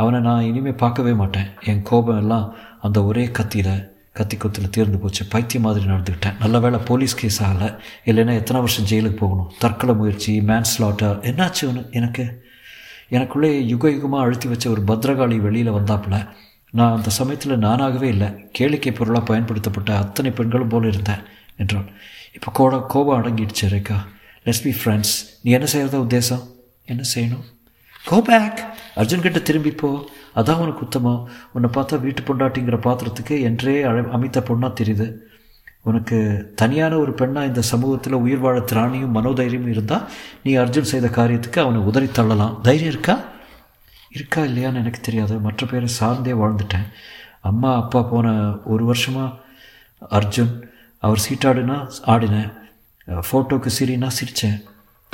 அவனை நான் இனிமேல் பார்க்கவே மாட்டேன். என் கோபம் எல்லாம் அந்த ஒரே கத்தியில் கத்தி குத்தில் தீர்ந்து போச்சு. பைத்தியம் மாதிரி நடந்துக்கிட்டேன் நல்ல வேலை போலீஸ் கேஸ் ஆகலை. இல்லைன்னா எத்தனை வருஷம் ஜெயிலுக்கு போகணும்? தற்கொலை முயற்சி மேன்ஸ்லாட்டர் என்னாச்சு என்னாச்சு எனக்கு எனக்குள்ளே யுக யுகமாக அழுத்தி வச்ச ஒரு பத்ரகாளி வெளியில் வந்தாப்புல நான் அந்த சமயத்தில் நானாகவே இல்லை. கேளிக்கை பொருளாக பயன்படுத்தப்பட்ட அத்தனை பெண்களும் போல இருந்தேன் என்றான். இப்போ கோட கோபம் அடங்கிடுச்சு ரேக்கா லெட்ஸ் பி ஃப்ரெண்ட்ஸ் நீ என்ன செய்கிறத உத்தேசம்? என்ன செய்யணும்? கோ பேக் அர்ஜுன் கிட்ட திரும்பிப்போ அதான் உனக்கு உத்தமம். உன்னை பார்த்தா வீட்டு பொண்டாட்டிங்கிற பாத்திரத்துக்கு என்றே அழ அமைத்த பொண்ணாக தெரியுது. உனக்கு தனியான ஒரு பெண்ணாக இந்த சமூகத்தில் உயிர் வாழ திராணியும் மனோதைரியமும் இருந்தால் நீ அர்ஜுன் செய்த காரியத்துக்கு அவனை உதறி தள்ளலாம். தைரியம் இருக்கா? இருக்கா இல்லையான்னு எனக்கு தெரியாது. மற்ற பேரை சார்ந்தே வாழ்ந்துட்டேன். அம்மா அப்பா போன ஒரு வருஷமாக அர்ஜுன் அவர் சீட்டாடுனா ஆடினேன். ஃபோட்டோக்கு சிரினா சிரித்தேன்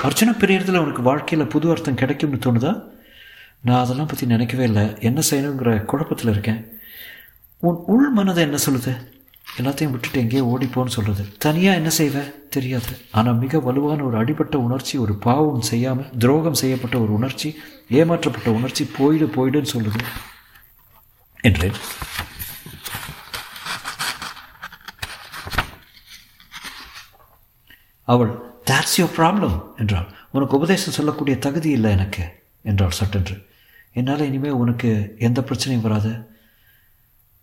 அர்ச்சனை பிரியறதுல உனக்கு வாழ்க்கையில் புது அர்த்தம் கிடைக்கும்னு தோணுதா? நான் அதெல்லாம் பற்றி நினைக்கவே இல்லை. என்ன செய்யணுங்கிற குழப்பத்தில் இருக்கேன். உன் உள் மனதை என்ன சொல்லுது? எல்லாத்தையும் விட்டுட்டு எங்கேயோ ஓடிப்போன்னு சொல்கிறது தனியாக என்ன செய்வேன் தெரியாது. ஆனால் மிக வலுவான ஒரு அடிபட்ட உணர்ச்சி ஒரு பாவம் செய்யாமல் துரோகம் செய்யப்பட்ட ஒரு உணர்ச்சி ஏமாற்றப்பட்ட உணர்ச்சி போயிடு போயிடுன்னு சொல்லுது. என்றேன் அவள் that's your ப்ராப்ளம் என்றாள். உனக்கு உபதேசம் சொல்லக்கூடிய தகுதி இல்லை எனக்கு என்றாள் சட்டென்று. என்னால் இனிமேல் உனக்கு எந்த பிரச்சனையும் வராது.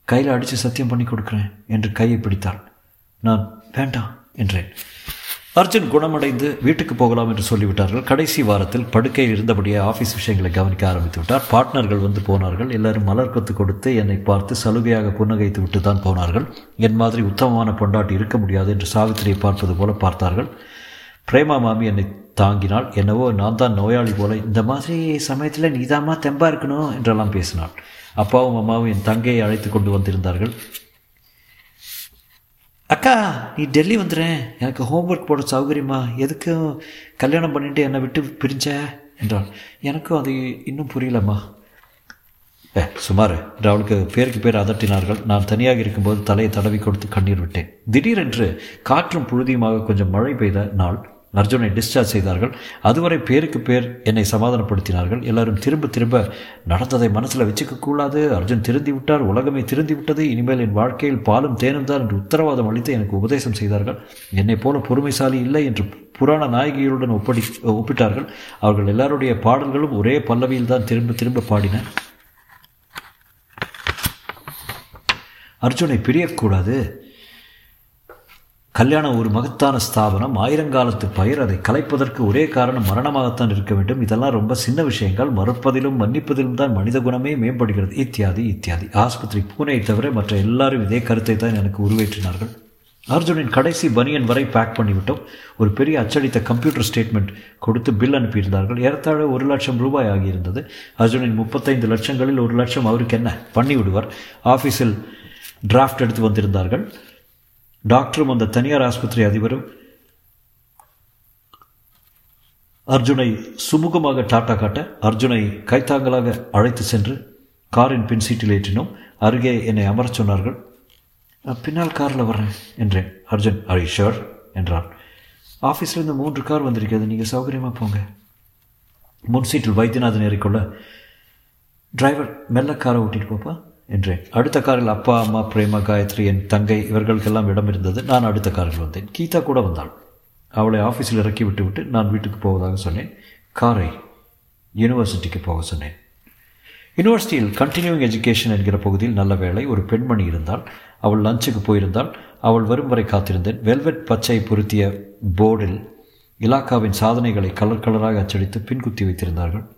கையில் அடித்து சத்தியம் பண்ணி கொடுக்குறேன் என்று கையை பிடித்தாள். நான் வேண்டாம் என்றேன். அர்ஜுன் குணமடைந்து வீட்டுக்கு போகலாம் என்று சொல்லிவிட்டார்கள். கடைசி வாரத்தில் படுக்கையில் இருந்தபடியே ஆஃபீஸ் விஷயங்களை கவனிக்க ஆரம்பித்து விட்டார். பார்ட்னர்கள் வந்து போனார்கள். எல்லாரும் மலர் கொத்து கொடுத்து என்னை பார்த்து சலுகையாக புன்னகைத்து விட்டு தான் போனார்கள். என் மாதிரி உத்தமமான பொண்டாட்டி இருக்க முடியாது என்று சாவித்திரியை பார்ப்பது போல பார்த்தார்கள். பிரேமா மாமி என்னை தாங்கினாள். என்னவோ நான் தான் நோயாளி போல இந்த மாதிரி சமயத்தில் நீதாம்மா தெம்பா இருக்கணும் என்றெல்லாம் பேசினாள். அப்பாவும் அம்மாவும் என் தங்கையை அழைத்து கொண்டு வந்திருந்தார்கள். அக்கா நீ டெல்லி வந்துடுறேன் எனக்கு ஹோம்ஒர்க் போட சௌகரியமா? எதுக்கும் கல்யாணம் பண்ணிட்டு என்னை விட்டு பிரிஞ்ச? என்றாள். எனக்கும் அது இன்னும் புரியலம்மா. ஏ சுமார். என்று அவளுக்கு பேருக்கு பேர் அதட்டினார்கள். நான் தனியாக இருக்கும்போது தலையை தடவி கொடுத்து கண்ணீர் விட்டேன். திடீரென்று காற்றும் புழுதியுமாக கொஞ்சம் மழை பெய்த நாள். அர்ஜுனை டிஸ்சார்ஜ் செய்தார்கள். அதுவரை பேருக்கு பேர் என்னை சமாதானப்படுத்தினார்கள். எல்லாரும் திரும்ப திரும்ப நடந்ததை மனசில் வச்சுக்க கூடாது. அர்ஜுன் திருந்தி விட்டார் உலகமே திருந்தி விட்டது இனிமேல் என் வாழ்க்கையில் பாலும் தேனும் தான் என்று உத்தரவாதம் அளித்து எனக்கு உபதேசம் செய்தார்கள். என்னை போல பொறுமைசாலி இல்லை என்று புராண நாயகிகளுடன் ஒப்படி ஒப்பிட்டார்கள். அவர்கள் எல்லாருடைய பாடல்களும் ஒரே பல்லவியில் தான் திரும்ப திரும்ப பாடின. அர்ஜுனை பிரியக்கூடாது. கல்யாணம் ஒரு மகத்தான ஸ்தாபனம். ஆயிரங்காலத்து பயிர் அதை கலைப்பதற்கு ஒரே காரணம் மரணமாகத்தான் இருக்க வேண்டும். இதெல்லாம் ரொம்ப சின்ன விஷயங்கள். மறுப்பதிலும் மன்னிப்பதிலும் தான் மனித குணமே மேம்படுகிறது. இத்தியாதி இத்தியாதி. ஆஸ்பத்திரி பூனையை தவிர மற்ற எல்லாரும் இதே கருத்தை தான் எனக்கு உருவேற்றினார்கள். அர்ஜுனின் கடைசி பனியன் வரை பேக் பண்ணிவிட்டோம். ஒரு பெரிய அச்சடித்த கம்ப்யூட்டர் ஸ்டேட்மெண்ட் கொடுத்து பில் அனுப்பியிருந்தார்கள். ஏறத்தாழ ஒரு லட்சம் ரூபாய் ஆகியிருந்தது. அர்ஜுனின் முப்பத்தைந்து லட்சங்களில் ஒரு லட்சம் அவருக்கு என்ன? பண்ணி விடுவார் ஆஃபீஸில் டிராஃப்ட் எடுத்து வந்திருந்தார்கள். டாக்டரும் அந்த தனியார் ஆஸ்பத்திரி அதிபரும் அர்ஜுனை சுமூகமாக டாட்டா காட்ட அர்ஜுனை கைத்தாங்கலாக அழைத்து சென்று காரின் பின் சீட்டில் ஏற்றினோம். அருகே என்னை அமரச் சொன்னார்கள். பின்னால் காரில் வர்றேன் என்றேன். அர்ஜுன் ஐ ஷோர் என்றான். ஆஃபீஸ்லேருந்து மூன்று கார் வந்திருக்கிறது. நீங்கள் சௌகரியமாக போங்க. முன் சீட்டில் வைத்தியநாதன் ஏறிக்கொள்ள டிரைவர் மெல்ல காரை ஓட்டிட்டு போப்பா. என்றேன் அடுத்த காரில் அப்பா அம்மா பிரேமா காயத்ரி என் தங்கை இவர்களுக்கெல்லாம் இடம் இருந்தது. நான் அடுத்த காரில் வந்தேன். கீதா கூட வந்தாள். அவளை ஆஃபீஸில் இறக்கி விட்டு விட்டு நான் வீட்டுக்கு போவதாக சொன்னேன். காரை யூனிவர்சிட்டிக்கு போக சொன்னேன். யூனிவர்சிட்டியில் கண்டினியூவிங் எஜுகேஷன் என்கிற பகுதியில் நல்ல வேலை ஒரு பெண்மணி இருந்தால் அவள் லஞ்சுக்கு போயிருந்தால் அவள் வரும் வரை காத்திருந்தேன். வெல்வெட் பச்சை பொருத்திய போர்டில் இலாக்காவின் சாதனைகளை கலர் கலராக அச்சடித்து பின்குத்தி வைத்திருந்தார்கள்.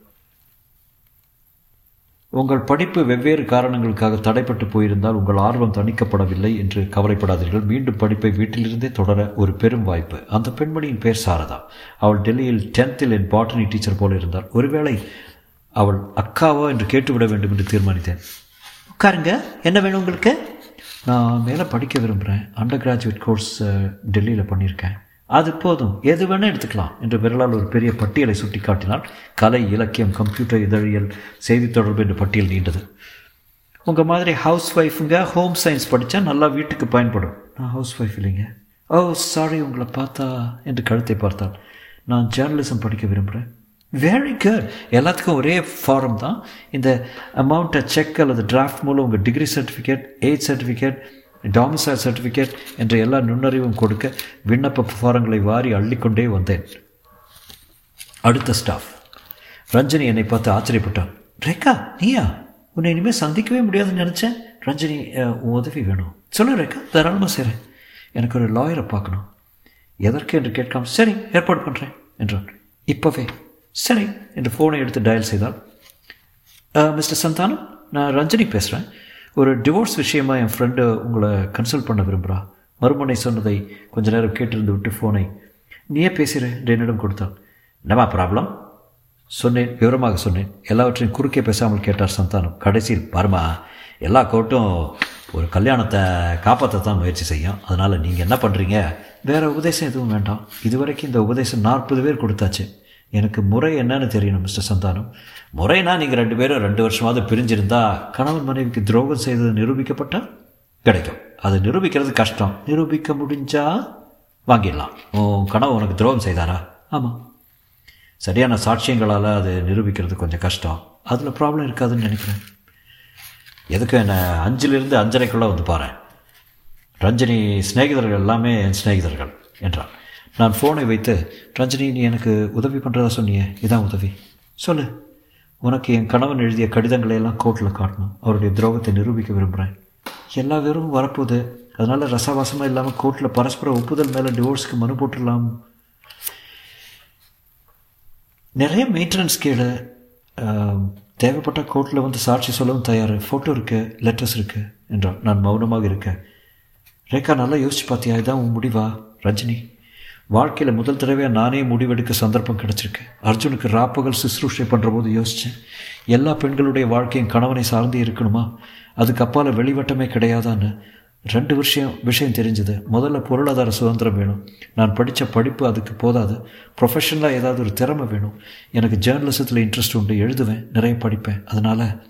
உங்கள் படிப்பு வெவ்வேறு காரணங்களுக்காக தடைப்பட்டு போயிருந்தால் உங்கள் ஆர்வம் தணிக்கப்படவில்லை என்று கவலைப்படாதீர்கள். மீண்டும் படிப்பை வீட்டிலிருந்தே தொடர ஒரு பெரும் வாய்ப்பு. அந்த பெண்மணியின் பேர் சாரதா. அவள் டெல்லியில் டென்த்தில் என் பாட்டனி டீச்சர் போல இருந்தாள். ஒருவேளை அவள் அக்காவா என்று கேட்டுவிட வேண்டும் என்று தீர்மானித்தேன். உட்காருங்க. என்ன வேணும் உங்களுக்கு? நான் மேலே படிக்க விரும்புகிறேன் அண்டர் கிராஜுவேட் கோர்ஸ் டெல்லியில் பண்ணியிருக்கேன். அது போதும். எது வேணால் எடுத்துக்கலாம் என்று விரலால் ஒரு பெரிய பட்டியலை சுட்டி காட்டினால் கலை இலக்கியம் கம்ப்யூட்டர் இதழியல் செய்தி தொடர்பு என்ற பட்டியல் நீண்டது. உங்கள் மாதிரி ஹவுஸ் ஒய்ஃபுங்க ஹோம் சயின்ஸ் படித்தா நல்லா வீட்டுக்கு பயன்படும். நான் ஹவுஸ் ஒய்ஃப் இல்லைங்க. ஓ சாரி உங்களை பார்த்தா என்று கழுத்தை பார்த்தாள். நான் ஜேர்னலிசம் படிக்க விரும்புகிறேன் வெரி குட் எல்லாத்துக்கும் ஒரே ஃபாரம் தான். இந்த அமௌண்ட்டை செக் அல்லது டிராஃப்ட் மூலம் உங்கள் degree certificate age certificate domicile certificate என்ற எல்லா நுண்ணறிவும் கொடுக்க விண்ணப்ப ஃபாரங்களை வாரி அள்ளிக்கொண்டே வந்தேன். அடுத்த ஸ்டாஃப் ரஞ்சனி என்னை பார்த்து ஆச்சரியப்பட்டான். ரேகா நீயா? உன்னை இனிமேல் சந்திக்கவே முடியாதுன்னு நினச்சேன். ரஞ்சனி உன் உதவி வேணும். சொல்லு ரேகா தாராளமாக செய்கிறேன் எனக்கு ஒரு லாயரை பார்க்கணும். எதற்கு என்று கேட்காம சரி ஏற்பாடு பண்ணுறேன் என்றான். இப்போவே சரி என்று ஃபோனை எடுத்து டயல் செய்தால் மிஸ்டர் சந்தானம் நான் ரஞ்சனி பேசுகிறேன் ஒரு டிவோர்ஸ் விஷயமா என் ஃப்ரெண்டு உங்களை கன்சல்ட் பண்ண விரும்புகிறா மறுமுனை சொன்னதை கொஞ்ச நேரம் கேட்டிருந்து விட்டு ஃபோனை நீயே பேசுகிற என்னிடம் கொடுத்தான் என்னமா ப்ராப்ளம் சொன்னேன் விவரமாக சொன்னேன். எல்லாவற்றையும் குறுக்கே பேசாமல் கேட்டார் சந்தானம். கடைசியில் பாருமா எல்லா கோர்ட்டும் ஒரு கல்யாணத்தை காப்பாற்றத்தான் முயற்சி செய்யும். அதனால் நீங்கள் என்ன பண்ணுறீங்க வேறு உபதேசம் எதுவும் வேண்டாம். இதுவரைக்கும் இந்த உபதேசம் நாற்பது பேர் கொடுத்தாச்சு. எனக்கு முறை என்னன்னு தெரியணும் மிஸ்டர் சந்தானம். முறைனா நீங்கள் ரெண்டு பேரும் ரெண்டு வருஷமாவது பிரிஞ்சிருந்தா கணவன் மனைவிக்கு துரோகம் செய்தது நிரூபிக்கப்பட்டால் கிடைக்கும். அது நிரூபிக்கிறது கஷ்டம். நிரூபிக்க முடிஞ்சா வாங்கிடலாம். உன் கணவன் உனக்கு துரோகம் செய்தாரா? ஆமாம் சரியான சாட்சியங்களால் அது நிரூபிக்கிறது கொஞ்சம் கஷ்டம். அதில் ப்ராப்ளம் இருக்காதுன்னு நினைக்கிறேன். எதுக்கும் என்னை அஞ்சிலிருந்து அஞ்சரைக்குள்ளே வந்து பாரு ரஞ்சினி சிநேகிதர்கள் எல்லாமே என் சிநேகிதர்கள் என்றான் நான் ஃபோனை வைத்து ரஞ்சனி நீ எனக்கு உதவி பண்ணுறதா சொன்னியே இதான் உதவி. சொல்லு. உனக்கு என் கணவன் எழுதிய கடிதங்களை எல்லாம் கோர்ட்டில் காட்டணும். அவருடைய துரோகத்தை நிரூபிக்க விரும்புகிறேன் எல்லா பேரும் வரப்போகுது. அதனால் ரசவாசமாக இல்லாமல் கோர்ட்டில் பரஸ்பர ஒப்புதல் மேலே டிவோர்ஸ்க்கு மனு போட்டுடலாம். நிறைய மெயின்டெனன்ஸ் கீழே தேவைப்பட்ட கோர்ட்டில் வந்து சாட்சி சொல்லவும் தயார். ஃபோட்டோ இருக்குது லெட்டர்ஸ் இருக்குது என்றான். நான் மௌனமாக இருக்கேன். ரேகா நல்லா யோசிச்சு பார்த்தியா இதான் உன் முடிவா? ரஜினி வாழ்க்கையில் முதல் தடவையாக நானே முடிவெடுக்க சந்தர்ப்பம் கிடச்சிருக்கு. அர்ஜுனுக்கு ராப்பகல் சுசுரூஷை பண்ணுற போது யோசித்தேன் எல்லா பெண்களுடைய வாழ்க்கையும் கணவனை சார்ந்தே இருக்கணுமா? அதுக்கு அப்பால் வெளிவட்டமே கிடையாதான்னு ரெண்டு விஷயம் விஷயம் தெரிஞ்சுது. முதல்ல பொருளாதார சுதந்திரம் வேணும். நான் படித்த படிப்பு அதுக்கு போதாது. ப்ரொஃபஷனலாக ஏதாவது ஒரு திறமை வேணும். எனக்கு ஜேர்னலிசத்தில் இன்ட்ரெஸ்ட் உண்டு. எழுதுவேன். நிறைய படிப்பேன். அதனால்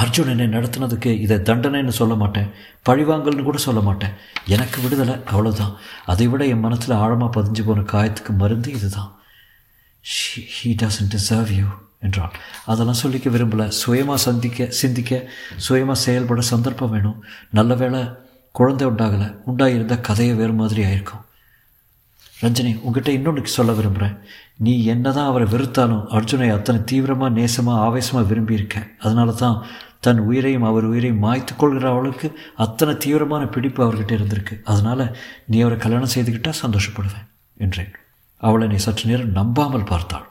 அர்ஜுன் என்னை நடத்தினதுக்கு இதை தண்டனைன்னு சொல்ல மாட்டேன். பழிவாங்கல்னு கூட சொல்ல மாட்டேன். எனக்கு விடுதலை அவ்வளோதான் அதை விட என் மனசில் ஆழமாக பதிஞ்சு போன காயத்துக்கு மருந்து இதுதான். ஹீ டசன்ட் டிசர்வ் யூ என்றான். அதெல்லாம் சொல்லிக்க விரும்பலை. சுயமாக சந்திக்க சிந்திக்க சுயமாக செயல்பட சந்தர்ப்பம் வேணும். நல்ல வேளை குழந்தை உண்டாகலை. உண்டாகியிருந்தால் கதையை வேறு மாதிரி ஆயிருக்கும். ரஞ்சனி உங்ககிட்ட இன்னொன்று சொல்ல விரும்புகிறேன் நீ என்னதான் அவரை வெறுத்தாலும் அர்ஜுனை அத்தனை தீவிரமாக நேசமாக ஆவேசமாக விரும்பியிருக்க. அதனால தான் தன் உயிரையும் அவர் உயிரையும் மாய்த்து கொள்கிற அவளுக்கு அத்தனை தீவிரமான பிடிப்பு அவர்கிட்ட இருந்திருக்கு. அதனால் நீ அவரை கல்யாணம் செய்துக்கிட்டால் சந்தோஷப்படுவேன் என்றேன். அவளை நீ சற்று நேரம் நம்பாமல் பார்த்தாள்.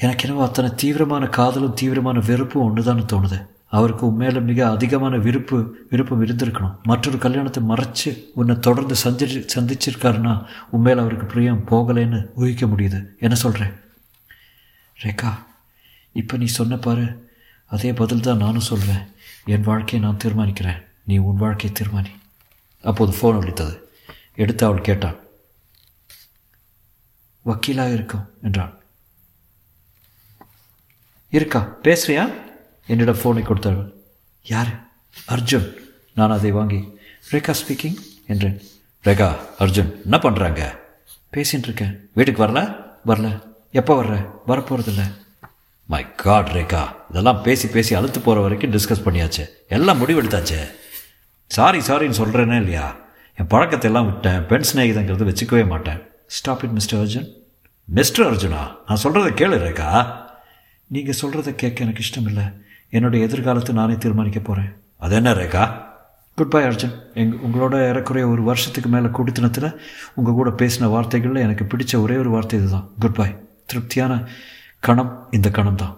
எனக்கு என்னவோ அத்தனை தீவிரமான காதலும் தீவிரமான வெறுப்பும் ஒன்று தோணுது. அவருக்கு உண்மையில மிக அதிகமான விருப்பு விருப்பம் இருந்திருக்கணும். மற்றொரு கல்யாணத்தை மறைச்சு உன்னை தொடர்ந்து சந்தி சந்திச்சிருக்காருன்னா உண்மையில் அவருக்கு பிரியம் போகலைன்னு ஊகிக்க முடியுது. என்ன சொல்கிறேன் ரேகா இப்போ நீ சொன்ன பாரு அதே பதில் தான் நானும் சொல்வேன் என் வாழ்க்கையை நான் தீர்மானிக்கிறேன். நீ உன் வாழ்க்கையை தீர்மானி. அப்போது ஃபோன் ஒழித்தது எடுத்து அவள் கேட்டாள் வக்கீலாக இருக்கும் என்றாள். இருக்கா? பேசுறியா? என்னிடம் ஃபோனை கொடுத்தார்கள் யார்? அர்ஜுன். நான் அதை வாங்கி ரேகா ஸ்பீக்கிங் என்றேன். ரேகா அர்ஜுன் என்ன பண்ணுறாங்க பேசிகிட்டு இருக்கேன். வீட்டுக்கு வரல? வரல. எப்போ வர்ற? வரப்போகிறதில்ல மை காட் ரேகா இதெல்லாம் பேசி பேசி அழுத்து போகிற வரைக்கும் டிஸ்கஸ் பண்ணியாச்சு. எல்லாம் முடிவெடுத்தாச்சு. சாரி சாரின்னு சொல்கிறேனே இல்லையா? என் பழக்கத்தை எல்லாம் விட்டேன். பெண் ஸ்நேகிதங்கிறது வச்சுக்கவே மாட்டேன். Stop it mister Arjun. Mister Arjuna? நான் சொல்கிறத கேளு ரேகா. நீங்கள் சொல்கிறத கேட்க எனக்கு இஷ்டம் இல்லை என்னுடைய எதிர்காலத்தை நானே தீர்மானிக்க போகிறேன் அது என்ன ரேகா? Good bye Arjun. எங் உங்களோட ஏறக்குறைய ஒரு வருஷத்துக்கு மேலே குடித்தனத்தில் உங்கள் கூட பேசின வார்த்தைகளில் எனக்கு பிடிச்ச ஒரே ஒரு வார்த்தை இதுதான். குட் பை திருப்தியான கணம் இந்த கணம் தான்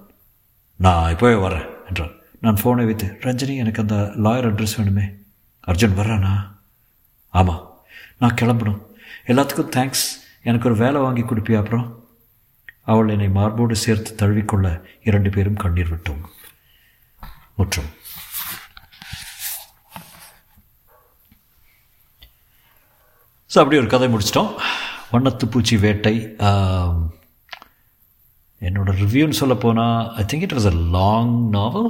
நான் இப்போவே வரேன் என்றார் நான் ஃபோனை வைத்து ரஞ்சனி எனக்கு அந்த லாயர் அட்ரஸ் வேணுமே. அர்ஜுன் வர்றானா? ஆமாம் நான் கிளம்பணும். எல்லாத்துக்கும் தேங்க்ஸ் எனக்கு ஒரு வேலை வாங்கி கொடுப்பியா அப்புறம்? அவள் என்னை மார்போடு சேர்த்து தழுவிக்கொள்ள இரண்டு பேரும் கண்ணீர் விட்டோம். முற்றும் ஸோ அப்படி ஒரு கதை முடிச்சிட்டோம் வண்ணத்து பூச்சி வேட்டை என்னோடய ரிவ்யூன்னு சொல்ல போனால் I think it was a long novel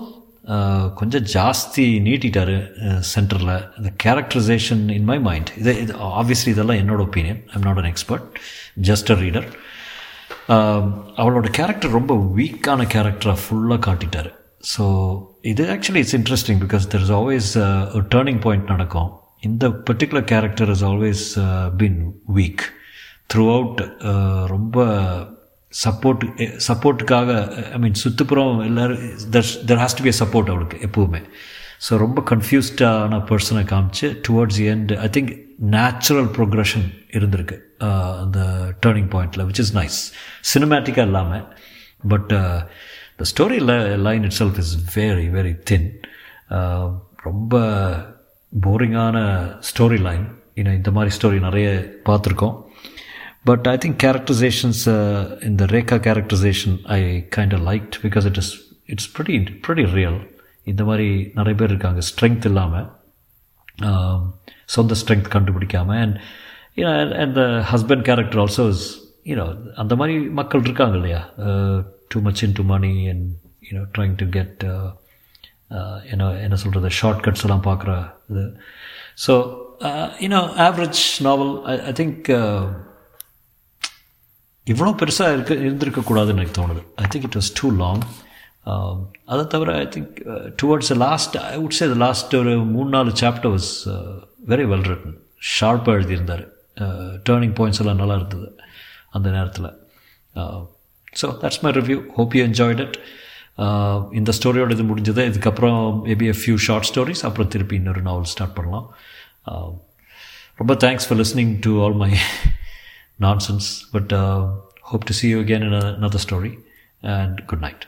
கொஞ்சம் ஜாஸ்தி நீட்டிட்டார் சென்டரில் இந்த கேரக்டரைசேஷன் இன் மை மைண்ட் இது இது ஆப்வியஸ்லி இதெல்லாம் என்னோட opinion I'm not an expert just a reader அவளோட கேரக்டர் ரொம்ப வீக்கான கேரக்டராக ஃபுல்லாக காட்டிட்டார் ஸோ இது actually it's interesting because there is always ஒரு டேர்னிங் பாயிண்ட் நடக்கும் இந்த particular character is always been weak throughout ரொம்ப சப்போர்ட் சப்போர்ட்டுக்காக ஐ மீன் சுற்றுப்புறம் எல்லோரும் there there has to be support அவளுக்கு எப்போவுமே ஸோ ரொம்ப கன்ஃபியூஸ்டான பர்சனை காமிச்சு towards the end I think natural progression இருந்திருக்கு அந்த டேர்னிங் பாயிண்டில் விச் இஸ் நைஸ் சினிமேட்டிக்காக இல்லாமல் but the story line itself is very very thin ரொம்ப போரிங்கான ஸ்டோரி லைன் ஏன்னா இந்த மாதிரி ஸ்டோரி நிறைய பார்த்துருக்கோம். பட் ஐ திங்க் கேரக்டரைசேஷன்ஸ் இந்த Rekha characterisation I kind liked because it is it's pretty pretty real இந்த மாதிரி நிறைய பேர் இருக்காங்க. ஸ்ட்ரென்த் இல்லாமல் சொந்த strength கண்டுபிடிக்காமல் and you know and the husband character also is you know அந்த மாதிரி மக்கள் இருக்காங்க இல்லையா? Too much into money and you know trying to get என்ன என்ன சொல்கிறது ஷார்ட் கட்ஸ் எல்லாம் பார்க்குற இது. So you know average novel I think இவ்வளோ பெருசாக இருக்க இருந்திருக்கக்கூடாதுன்னு எனக்கு தோணுது. I think it was too long அதை தவிர I think towards last I would say last ஒரு மூணு நாலு chapter was very well written ஷார்ப்பாக எழுதியிருந்தார். டேர்னிங் பாயிண்ட்ஸ் எல்லாம் நல்லா இருந்தது அந்த நேரத்தில். Uh, so that's my review hope you enjoyed it இந்த ஸ்டோரியோட இது முடிஞ்சது. இதுக்கப்புறம் maybe a few short stories அப்புறம் திருப்பி இன்னொரு நாவல் ஸ்டார்ட் பண்ணலாம். ரொம்ப thanks for listening to all my nonsense but hope to see you again in in another story and good night